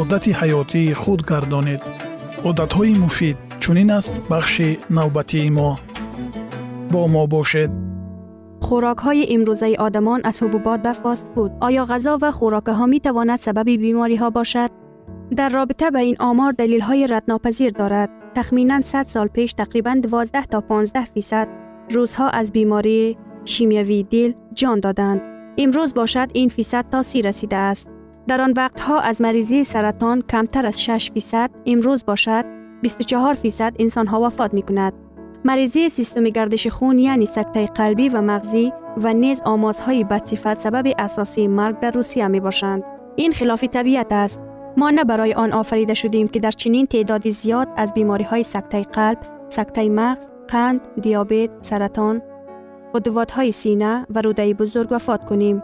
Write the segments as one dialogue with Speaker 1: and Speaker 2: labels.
Speaker 1: одати ҳаётии худ гардонед одатҳои муфид чунин аст бахши навбатии мо бо мо бошед
Speaker 2: خوراک های امروزه آدمان از حبوبات به فاست فود آیا غذا و خوراک ها می تواند سبب بیماری ها باشد؟ در رابطه به این آمار دلیل های ردناپذیر دارد. تخمینا 100 سال پیش تقریبا 12 تا 15 فیصد روزها از بیماری شیمیوی دل جان دادند. امروز باشد این فیصد تا سی رسیده است. در آن وقتها از مریضی سرطان کمتر از 6 فیصد امروز باشد 24 فیصد انسان ها وفات می کند. مریضی سیستم گردش خون یعنی سکته قلبی و مغزی و نیز آمازهای بدصفت سبب اساسی مرگ در روسیه می باشند. این خلاف طبیعت است. ما نه برای آن آفریده شدیم که در چنین تعدادی زیاد از بیماری های سکته قلب، سکته مغز، قند، دیابت، سرطان، قدوات های سینه و روده بزرگ وفات کنیم.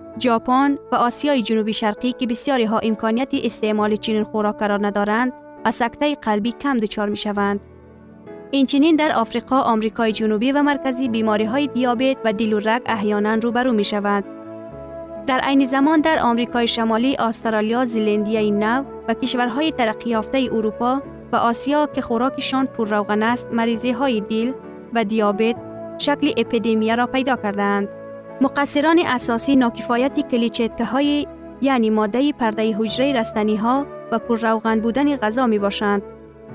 Speaker 2: ژاپن و آسیای جنوبی شرقی که بسیاری ها امکانیت استعمال چنین خوراک را ندارند و سکته قلبی کم دچار می شوند. اینچنین در آفریقا، آمریکای جنوبی و مرکزی بیماری های دیابت و دیل و رگ احیانا روبرو می شوند. در عین زمان در آمریکای شمالی، استرالیا، زلندیای نو و کشورهای ترقی یافته اروپا و آسیا که خوراکشان پر روغن است، مریضی های دیل و دیابت شکل اپیدمی را پیدا کردند. مقصران اساسی ناکفایت کلیچتکه های یعنی ماده پرده حجره رستنی ها و پر روغن بودن غذا می باشند.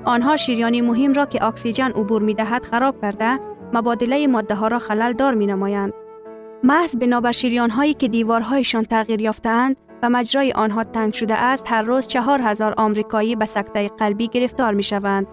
Speaker 2: آنها شیریانی مهم را که اکسیژن عبور می دهد خراب کرده مبادله ماده ها را خلل دار می نمایند. محض بنابر شیریان هایی که دیوارهایشان تغییر یافتند و مجرای آنها تنگ شده است هر روز چهار هزار آمریکایی به سکته قلبی گرفتار می شوند.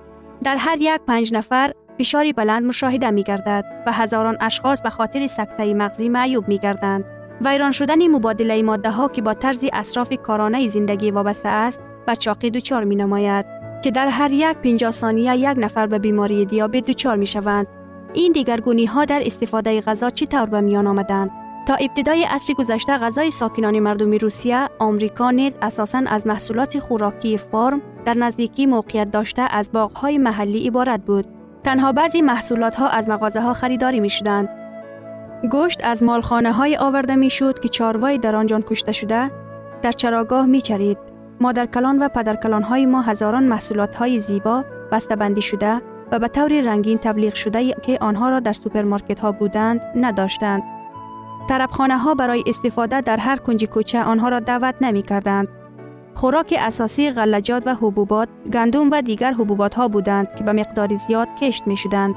Speaker 2: در هر یک پنج نفر فشاری بلند مشاهده می گردد و هزاران اشخاص به خاطر سکته مغزی معیوب می گردند. ویران شدن مبادله ماده ها که با طرز اصراف کارانه زندگی وابسته است و چاقی دچار می نماید که در هر یک 50 ثانیه یک نفر به بیماری دیابت دچار می شوند. این دیگرگونی ها در استفاده غذا چطور به میان آمدند؟ تا ابتدای عصر گذشته غذای ساکنان مردم روسیه، آمریکا نیز اساساً از محصولات خوراکی فارم در نزدیکی موقعیت داشته از باغهای محلی عبارت بود تنها بعضی محصولات ها از مغازه ها خریداری می شدند. گوشت از مالخانه های آورده می شد که چاروای در آنجان کشته شده در چراگاه می چرید. مادر کلان و پدر کلان های ما هزاران محصولات های زیبا بسته‌بندی شده و به طور رنگین تبلیغ شده که آنها را در سوپرمارکت ها بودند نداشتند. طربخانه ها برای استفاده در هر کنج کوچه آنها را دعوت نمی کردند. خوراک اساسی غلجات و حبوبات، گندم و دیگر حبوبات ها بودند که به مقدار زیاد کشت می شدند.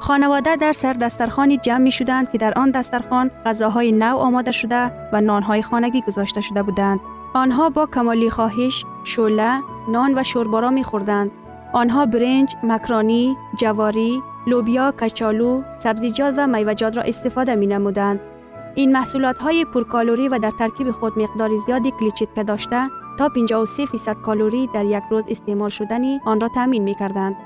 Speaker 2: خانواده در سر دسترخانی جمع می شدند که در آن دسترخان غذاهای نو آماده شده و نانهای خانگی گذاشته شده بودند. آنها با کمالی خواهش، شوله، نان و شوربارا می خوردند. آنها برنج، مکرانی، جواری، لوبیا، کچالو، سبزیجات و میوجات را استفاده می نمودند. این محصولات های پرکالوری و در ترکیب خود مقدار زیادی کلیچیتکه داشته تا 53 فیصد کالوری در یک روز استعمال شدنی آن را تامین می کردند.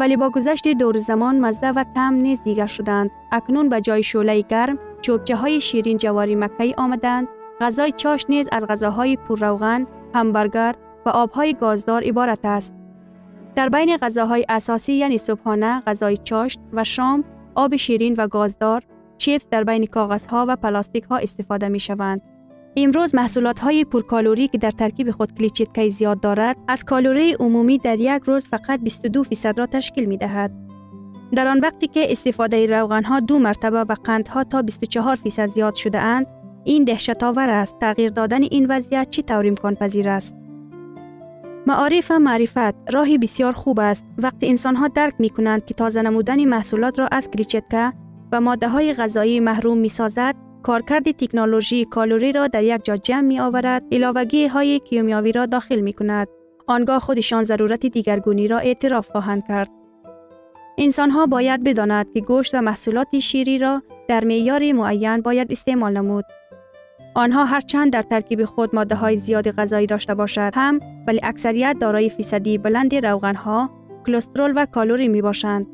Speaker 2: ولی با گذشت دور زمان مزه و طعم نیز دیگر شدند. اکنون به جای شعله گرم چوبچه های شیرین جواری مکهی آمدند. غذای چاش نیز از غذاهای پرروغن، همبرگر و آبهای گازدار عبارت است. در بین غذاهای اساسی یعنی صبحانه، غذای چاشت و شام، آب شیرین و گازدار، چیپس در بین کاغذها و پلاستیک ها استفاده می شوند. امروز محصولات های پرکالوری که در ترکیب خود کلیچیتکی زیاد دارد از کالوری عمومی در یک روز فقط 22 فیصد را تشکیل می دهد. در آن وقتی که استفاده روغن ها دو مرتبه و قندها تا 24 فیصد زیاد شده اند این دهشت آور است. تغییر دادن این وضعیت چی طور امکان پذیر است؟ معارف و معرفت راهی بسیار خوب است. وقتی انسان ها درک می کنند که تازه نمودن محصولات را از کلیچتکه و ماده های غذایی محروم می سازد کارکرد تکنولوژی کالوری را در یک جا جمع می آورد علاوگی های کیمیاوی را داخل می کند آنگاه خودشان ضرورت دیگرگونی را اعتراف خواهند کرد. انسان ها باید بداند که گوشت و محصولات شیری را در معیار معین باید استعمال نمود. آنها هرچند در ترکیب خود ماده های زیاد غذایی داشته باشد هم ولی اکثریت دارای فیصدی بلند روغن ها کلسترول و کالوری می باشند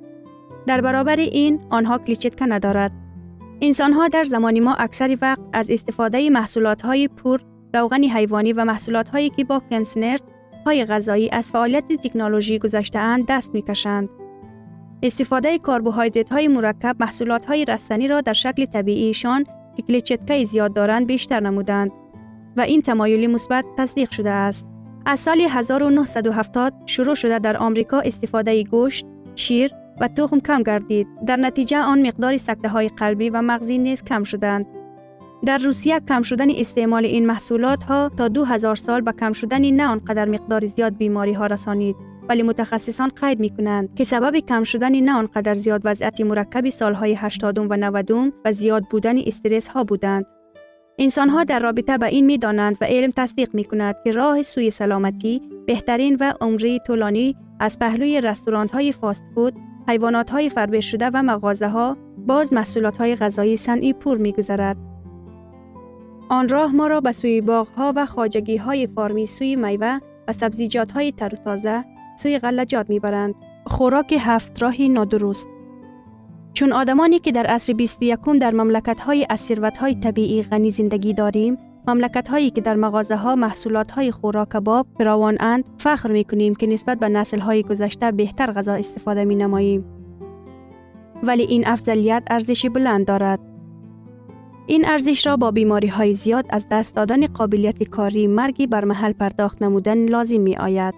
Speaker 2: در برابر این آنها کلیچتکه ندارد. انسان ها در زمان ما اکثر وقت از استفاده محصولات های پور روغن حیوانی و محصولات هایی که با کنسنرد های غذایی از فعالیت تکنولوژی گذشته اند دست می کشند. استفاده کربوهیدرات های مرکب محصولات های رستنی را در شکل طبیعیشان که کلیچتکه زیاد دارند بیشتر نمودند و این تمایلی مثبت تصدیق شده است. از سال 1970 شروع شده در آمریکا استفاده گوشت، شیر و تخم کم گردید. در نتیجه آن مقدار سکته های قلبی و مغزی نیز کم شدند. در روسیه کم شدن استعمال این محصولات ها تا 2000 سال به کم شدن نه آنقدر مقدار زیاد بیماری ها رسانید. ولی متخصصان قید می کنند که سبب کم شدن نه آنقدر زیاد وضعیت مرکب سالهای 80 و 90 و زیاد بودن استرس ها بودند. انسان ها در رابطه به این می دانند و علم تصدیق می کند که راه سوی سلامتی بهترین و عمری طولانی از پهلوی رستوران های فاست فود حیوانات های فربه شده و مغازه ها باز محصولات های غذایی صنعی پور می گذارد. آن راه ما را به سوی باغ ها و خاجگی های فارمی سوی میوه و سبزیجات های تر و تازه سوی غلجات می برند. خوراک هفت راهی نادرست چون آدمانی که در عصر 21 در مملکت های از های طبیعی غنی زندگی داریم مملکت هایی که در مغازه ها محصولات های خوراک کباب فراوان اند فخر می کنیم که نسبت به نسل های گذشته بهتر غذا استفاده می نماییم. ولی این افضلیت ارزش بلند دارد. این ارزش را با بیماری های زیاد از دست دادن قابلیت کاری مرگی بر محل پرداخت نمودن لازم می آید.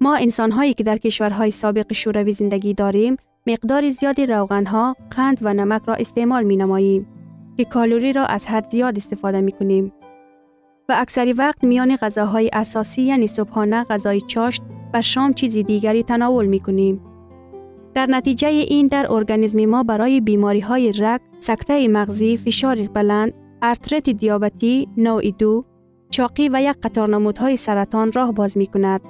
Speaker 2: ما انسان هایی که در کشورهای سابق شوروی زندگی داریم مقدار زیادی روغن ها، قند و نمک را استعمال می نماییم. که کالوری را از حد زیاد استفاده می کنیم. و اکثری وقت میان غذاهای اساسی یعنی صبحانه غذای چاشت و شام چیزی دیگری تناول می کنیم. در نتیجه این در ارگانیسم ما برای بیماری های رگ، سکته مغزی، فشار بلند، ارترت دیابتی، نوع دو، چاقی و یک قطار نمودهای سرطان راه باز می کند.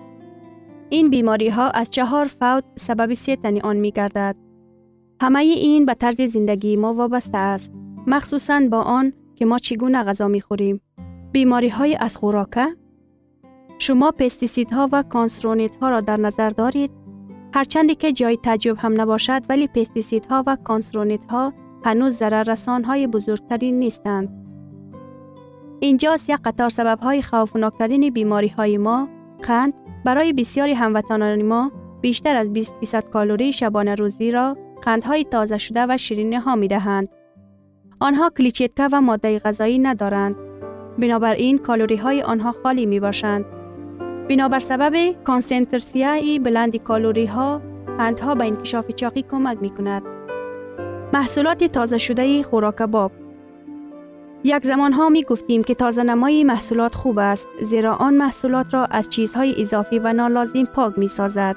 Speaker 2: این بیماری ها از چهار فوت سبب سیتنی آن می گردد. همه این به طرز زندگی ما وابسته است. مخصوصا با آن که ما چگونه غذا می خوریم. بیماری های از خوراکه؟ شما پستیسید ها و کانسرونیت ها را در نظر دارید؟ هرچندی که جای تعجب هم نباشد ولی پستیسید ها و کانسرونیت ها هنوز ضرر رسان های بزرگترین نیستند. اینجاست یک قطار سبب های خوفناکترین بیماری های ما قند برای بسیاری هموطنان ما بیشتر از 20 فیصد کالری شبانه روزی را قندهای تازه شده و شیرینی ها می دهند. آنها کلیچیتکه و ماده غذایی ندارند. بنابراین کالوری های آنها خالی می باشند. بنابر سبب کانسنترسیای بلند کالوری ها قندها به انکشاف چاقی کمک می کند. محصولات تازه شده خوراک باب یک زمان ها می گفتیم که تازه نمای محصولات خوب است زیرا آن محصولات را از چیزهای اضافی و نالازم پاک می سازد.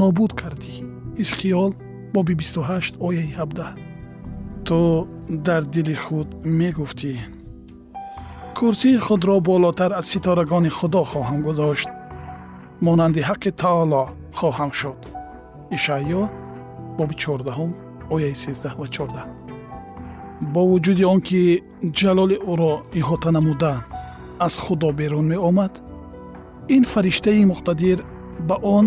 Speaker 1: нобуд кардӣ? Ҳизқиёл боби 28 ояи 17 ту дар дили худ мегуфтӣ. Курсии худро болотар аз ситорагони худо хоҳам гузошт. Монанди ҳаққи таоло хоҳам шуд. Ишаъё боби 14 ояи 13 ва 14 бо вуҷуди он ки ҷалоли ӯро иҳота намуда аз худо берун меомад ин фариштаи муқтадир ба он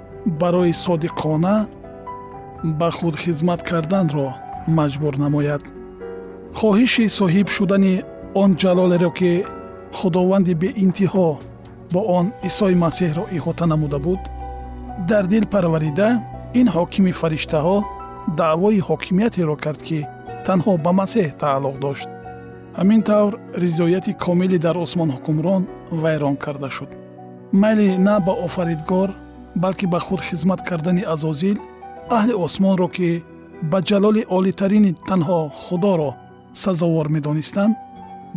Speaker 1: барои содиқона ба худ хизмат карданро маҷбур намояд. Хоҳиши соҳиб шудани он ҷалолеро ки худованди беинтиҳо бо он исои масеҳро иҳота намуда буд дар дил парварида ин ҳокими фариштаҳо даъвои ҳокимиятеро кард ки танҳо ба масеҳ тааллуқ дошт. Ҳамин тавр ризояти комилӣ дар осмон ҳукмрон вайрон карда шуд. Майли на ба офаридгор балки ба худ хизмат кардани азозил аҳли осмонро ки ба ҷалоли олитарини танҳо худоро сазовор медонистанд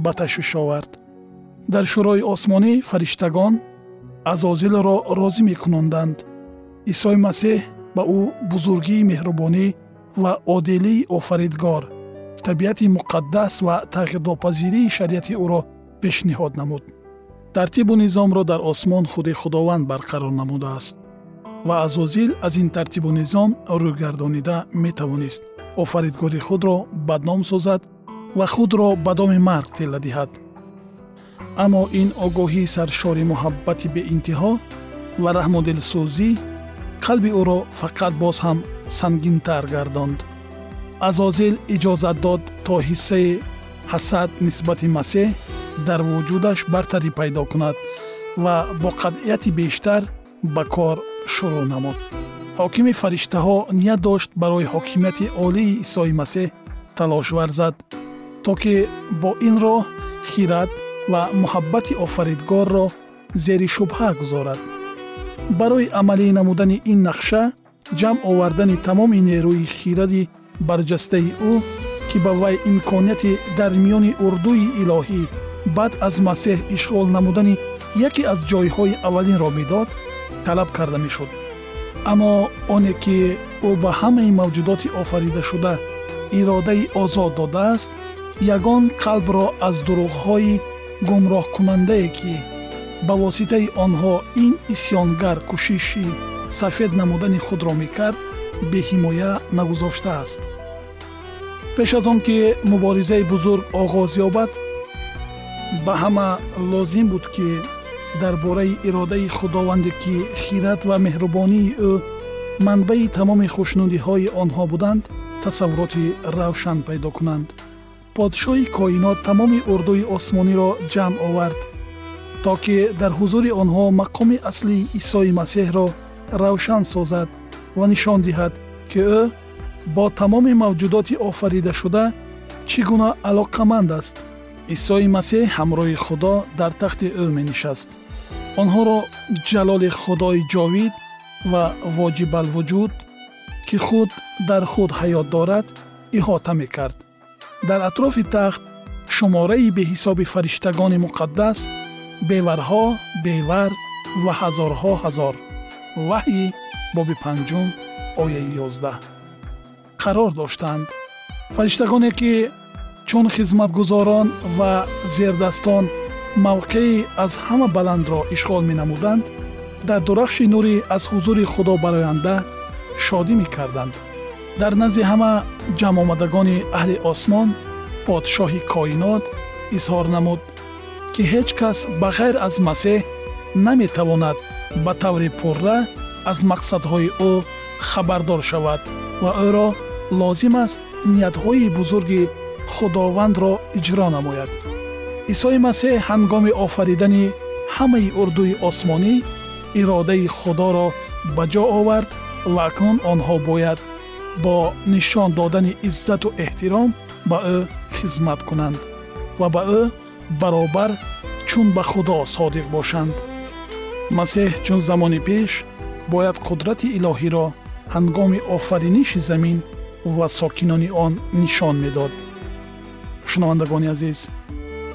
Speaker 1: ба ташвиш овард. Дар шӯрои осмонӣ фариштагон азозилро розӣ мекунонданд исои масеҳ ба ӯ бузургии меҳрубонӣ ва одилии офаридгор табиати муқаддас ва тағйирнопазирии шариати ӯро пешниҳод намуд. Тартибу низомро дар осмон худи худованд барқарор намудааст ва азозил аз ин тартибу низом рӯйгардонида метавонист. Офаридгори худро бадном созад ва худро ба доми марг тела диҳад. Аммо ин огоҳии саршори муҳаббати беинтиҳо ва раҳмудилсӯзӣ қалби ӯро фақат боз ҳам сангинтар гардонд. Азозил иҷозат дод то ҳиссаи ҳасад нисбати масеҳ дар вуҷудаш бартарӣ пайдо кунад ва бо қатъияти бештар ба кор шурӯъ намуд. Ҳокими фариштаҳо ният дошт барои ҳокимияти олии исои масеҳ талош варзад то ки бо ин роҳ хират ва муҳаббати офаридгорро зери шубҳа гузорад. Барои амалӣ намудани ин нақша ҷамъ овардани тамоми нерӯи хиради барҷастаи ӯ ки ба вай имконияти дар миёни урдуи илоҳӣ баъд аз масеҳ ишғол намудани яке аз ҷойҳои аввалинро медод талаб карда мешуд. Аммо оне ки ӯ ба ҳамаи мавҷудоти офаридашуда иродаи озод додааст ягон қалбро аз дурӯғҳои гумроҳкунандае ки ба воситаи онҳо ин исьёнгар кӯшиши сафед намудани худро мекард беҳимоя нагузоштааст. Пеш аз он ки муборизаи бузург оғоз ёбад ба ҳама лозим буд ки дар бораи иродаи худованде ки хират ва меҳрубонии ӯ манбаи тамоми хушнудиҳои онҳо буданд тасаввуроти равшан пайдо кунанд. Подшоҳи коинот тамоми урдуи осмониро ҷамъ овард то ки дар ҳузури онҳо мақоми аслии исои масеҳро равшан созад ва нишон диҳад ки ӯ бо тамоми мавҷудоти офаридашуда чӣ гуна алоқаманд аст. Исои масеҳ ҳамроҳи худо дар тахти ӯ менишаст онҳоро ҷалоли худои ҷовид ва воҷибалвуҷуд ки худ дар худ ҳаёт дорад иҳота мекард дар атрофи тахт шумораи беҳисоби фариштагони муқаддас беварҳо бевар ва ҳазорҳо ҳазор ваҳйи боби панҷум ояи ёздаҳ қарор доштанд фариштагоне ки чун хизматгузорон ва зердастон мавқеи аз ҳама баландро ишғол менамуданд дар дурахши нурӣ аз ҳузури худо бароянда шодӣ мекарданд. Дар назди ҳама ҷамъомадагони аҳли осмон подшоҳи коинот изҳор намуд ки ҳеҷ кас ба ғайр аз масеҳ наметавонад ба таври пурра аз мақсадҳои ӯ хабардор шавад ва ӯро лозим аст ниятҳои бузурги худовандро иҷро намояд исои масеҳ ҳангоми офаридани ҳамаи урдуи осмонӣ иродаи худоро ба ҷо овард ва акнун онҳо бояд бо нишон додани иззату эҳтиром ба ӯ хизмат кунанд ва ба ӯ баробар чун ба худо содиқ бошанд. Масеҳ чун замони пеш бояд қудрати илоҳиро ҳангоми офариниши замин ва сокинони он нишон медод. Шунавандагони азиз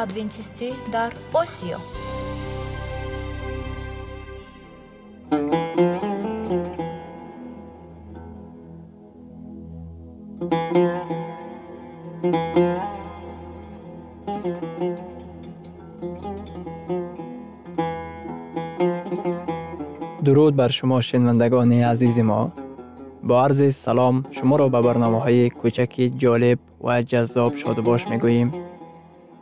Speaker 3: ادوینتیستی در Osio. درود بر
Speaker 4: شما شنوندگان عزیز ما با عرض سلام شما را به برنامه های کوچکی جالب و جذاب شادباش باش می گوییم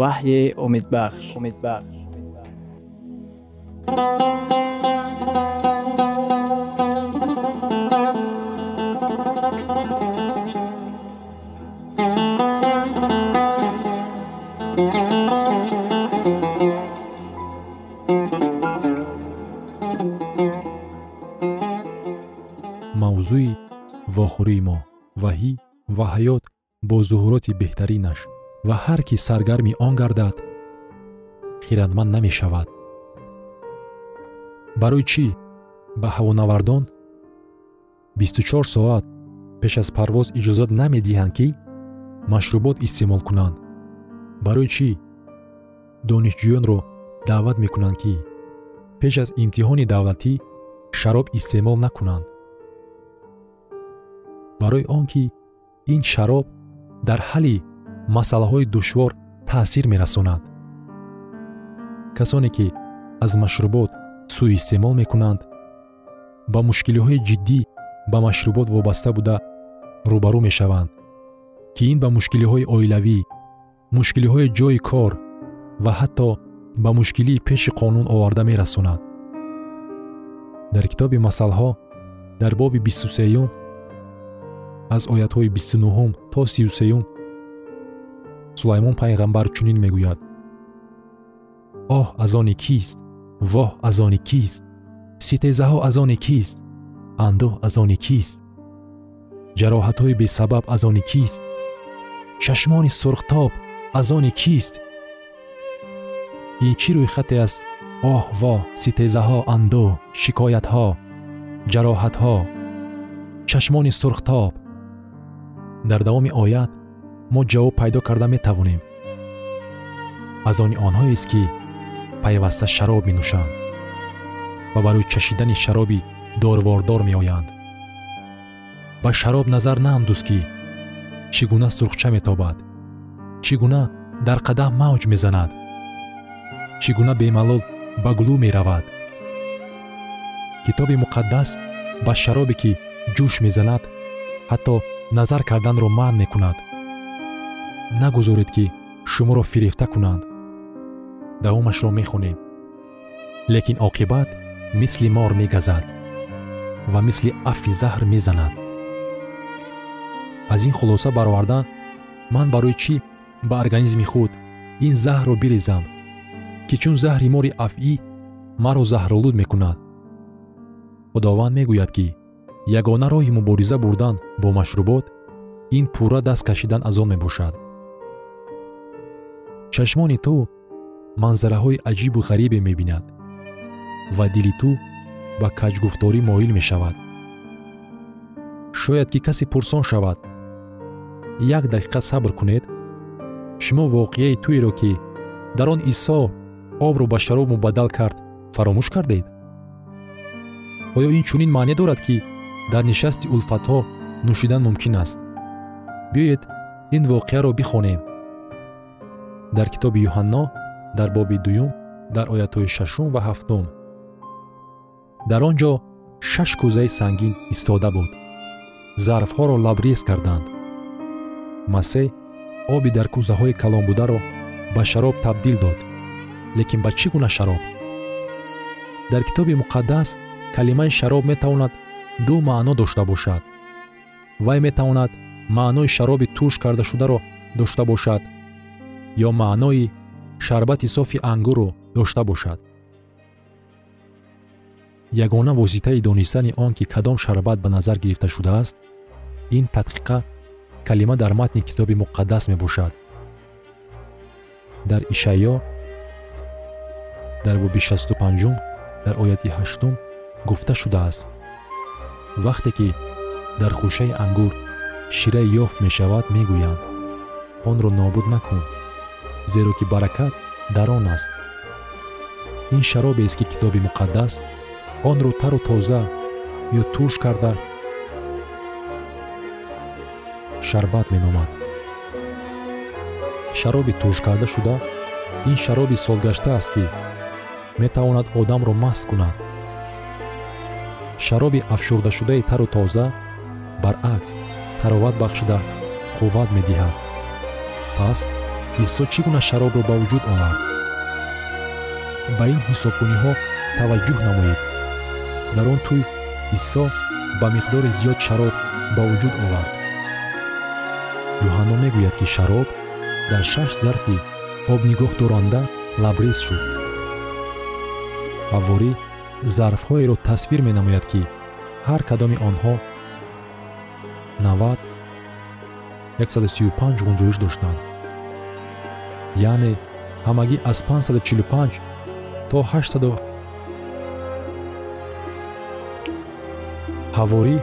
Speaker 4: кардааст ваҳйи умедбахш.
Speaker 5: Мавзӯи вохӯрии мо. Ваҳӣ ва ҳаёт бо зуҳуроти беҳтаринаш ва ҳар кӣ саргарми он гардад хиратманд намешавад. Барои чӣ? Ба ҳавонавардон? 24 соат пеш аз парвоз иҷозат намедиҳанд ки машрубот истеъмол кунанд. Барои чӣ? Донишҷӯёнро даъват мекунанд ки пеш аз имтиҳони давлатӣ шароб истеъмол накунанд. Барои он ки ин шароб дар ҳалли масъалаҳои душвор таъсир мерасонад. Касоне ки аз машрубот сӯистеъмол мекунанд ба мушкилиҳои ҷиддӣ ба машрубот вобаста буда рӯбарӯ мешаванд ки ин ба мушкилиҳои оилавӣ мушкилиҳои ҷойи кор ва ҳатто ба мушкилии пеши қонун оварда мерасонад. Дар китоби масъалҳо дар боби бисту сеюм аз оятҳои бисту нуҳум то сию сеюм сулаймон пайғамбар чунин мегӯяд. Оҳ аз они кист? Воҳ аз они кист? Ситезаҳо аз они кист? Андӯҳ аз они кист? Ҷароҳатҳои бесабаб аз они кист? Чашмони сурхтоб аз они кист? Ин чӣ рӯйхате аст? Оҳ воҳ ситезаҳо андӯҳ шикоятҳо ҷароҳатҳо чашмони сурхтоб? Дар давоми оят мо ҷавоб пайдо карда метавонем. Аз они онҳоест ки пайваста шароб менӯшанд ва барои чашидани шароби дорвордор меоянд. Ба шароб назар наандӯз ки чӣ гуна сурхча метобад чӣ гуна дар қадаҳ мавҷ мезанад чӣ гуна бемалол ба гулӯ меравад. Китоби муқаддас ба шаробе ки ҷӯш мезанад ҳатто назар карданро маън мекунад нагузоред ки шуморо фирехта кунанд. Давомашро мехонем. Лекин оқибат мисли мор мегазад ва мисли афи заҳр мезанад. Аз ин хулоса бароварда ман барои чӣ ба организми худ ин заҳрро бирезам ки чун заҳри мори афъӣ маро заҳролуд мекунад? Худованд мегӯяд ки ягона роҳи мубориза бурдан бо машрубот ин пурра даст кашидан аз он мебошад чашмони ту манзараҳои аҷибу ғарибе мебинад ва дили ту ба каҷгуфторӣ моил мешавад. Шояд ки касе пурсон шавад як дақиқа сабр кунед шумо воқеаи туеро ки дар он исо обро ба шароб мубаддал кард фаромӯш кардед? Оё ин чунин маъне дорад ки дар нишасти улфатҳо нӯшидан мумкин аст. Биёед ин воқеаро бихонем дар китоби юҳанно дар боби дуюм дар оятҳои шашум ва ҳафтум. Дар он ҷо шаш кӯзаи сангин истода буд. Зарфҳоро лабрез карданд. Масеҳ оби дар кӯзаҳои калонбударо ба шароб табдил дод. Лекин ба чӣ гуна шароб? Дар китоби муқаддас калимаи шароб метавонад ду маъно дошта бошад. Вай метавонад маънои шароби турш кардашударо дошта бошад ё маънои шарбати софи ангурро дошта бошад. Ягона воситаи донистани он ки кадом шарбат ба назар гирифта шудааст ин тадқиқа калима дар матни китоби муқаддас мебошад. Дар ишаъё дар боби 65 дар ояти 8 гуфта шудааст. Вақте ки дар хушаи ангур шира ёфт мешавад мегӯянд онро нобуд накун зеро ки баракат дар он аст. Ин шаробест ки китоби муқаддас онро тару тоза ё турш карда шарбат меномад. Шароби туршкарда шуда ин шароби солгашта аст ки метавонад одамро маст кунад. Шароби афшурдашудаи тару тоза баръакс тароват бахшида қувват медиҳад. Пас исо чӣ гуна шаробро ба вуҷуд овард ба ин ҳисобкуниҳо таваҷҷӯҳ намоед. Дар он тӯй исо ба миқдори зиёд шароб ба вуҷуд овард. Юҳанно мегӯяд ки шароб дар шаш зарфи обнигоҳдоранда лабрез шуд. Ҳаворӣ зарфҳоеро тасвир менамояд ки ҳар кадоми онҳо 90 135 ғунҷоиш доштанд яъне ҳамагӣ аз 545 то 800 ҳаворӣ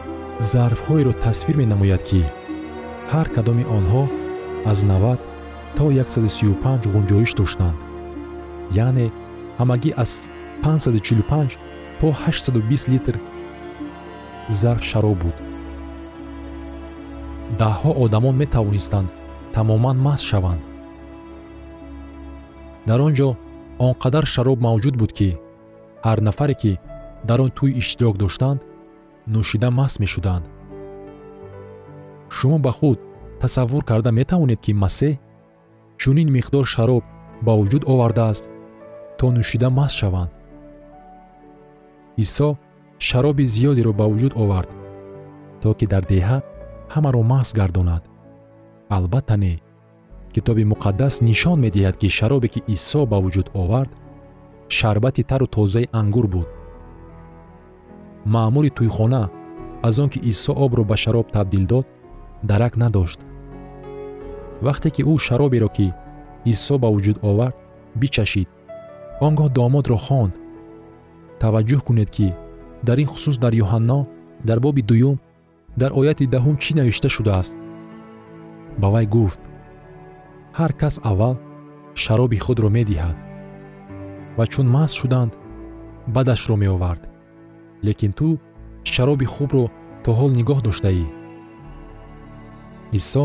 Speaker 5: зарфҳоеро тасвир менамояд ки ҳар кадоми онҳо аз 90 то 135 ғунҷоиш доштанд. Яъне ҳамагӣ аз 545 то 820 литр зарф шароб буд. Даҳҳо одамон метавонистанд тамоман маст шаванд дар он ҷо он қадар шароб мавҷуд буд ки ҳар нафаре ки дар он тӯй иштирок доштанд нӯшида маст мешуданд. Шумо ба худ тасаввур карда метавонед ки масеҳ чунин миқдор шароб ба вуҷуд овардааст то нӯшида маст шаванд. Исо шароби зиёдеро ба вуҷуд овард то ки дар деҳа ҳамаро маҳз гардонад. Албатта не китоби муқаддас нишон медиҳад ки шаробе ки исо ба вуҷуд овард шарбати тару тозаи ангур буд. Маъмури тӯйхона аз он ки исо обро ба шароб табдил дод дарак надошт. Вақте ки ӯ шароберо ки исо ба вуҷуд овард бичашид. Он гоҳ домодро хонд. Таваҷҷӯҳ кунед ки дар ин хусус дар юҳанно дар боби дуюм дар ояти даҳум чӣ навишта шудааст? Ба вай гуфт ҳар кас аввал шароби худро медиҳад ва чун маст шуданд бадашро меовард. Лекин ту шароби хубро то ҳол нигоҳ доштаӣ. Исо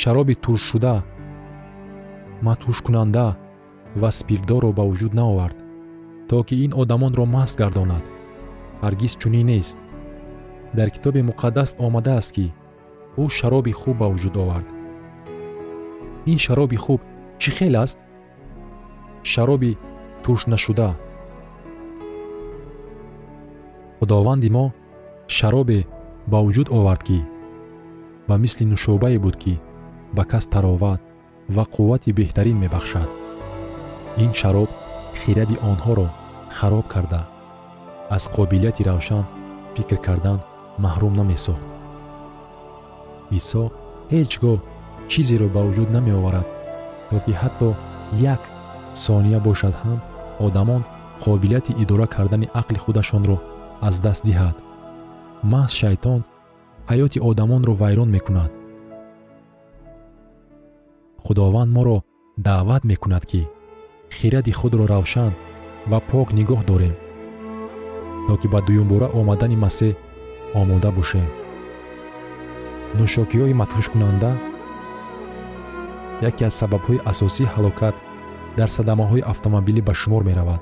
Speaker 5: шароби туршшуда матҳушкунанда ва спиртдорро ба вуҷуд наовард то ки ин одамонро маст гардонад. Ҳаргиз чунин нест. Дар китоби муқаддас омадааст ки ӯ шароби хуб ба вуҷуд овард ин шароби хуб чӣ хел аст? Шароби туршнашуда худованди мо шаробе ба вуҷуд овард ки ба мисли нушобае буд ки ба кас тароват ва қуввати беҳтарин мебахшад. Ин шароб хиради онҳоро хароб карда. Аз қобилияти равшан фикр кардан маҳрум намесохт. Исо ҳеҷ гоҳ чизеро ба вуҷуд намеоварад то ки ҳатто як сония бошад ҳам одамон қобилияти идора кардани ақли худашонро аз даст диҳад. Маҳз шайтон ҳаёти одамонро вайрон мекунад. Худованд моро даъват мекунад ки хиради худро равшан ва пок нигоҳ дорем то ки ба дуюмбора омадани масеҳ омода бошем. Нӯшокиҳои матҳушкунанда яке аз сабабҳои асосии ҳалокат дар садамаҳои автомобилӣ ба шумор меравад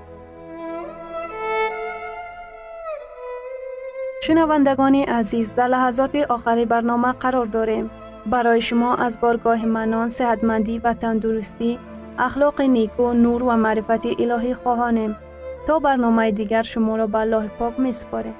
Speaker 6: шунавандагони азиз дар лаҳазоти охари барнома қарор дорем барои шумо аз боргоҳи манон сеҳатмандӣ ва тандурустӣ ахлоқи неку нур ва маърифати илоҳӣ хоҳонем то барномаи дигар шуморо ба аллоҳи пок месупорем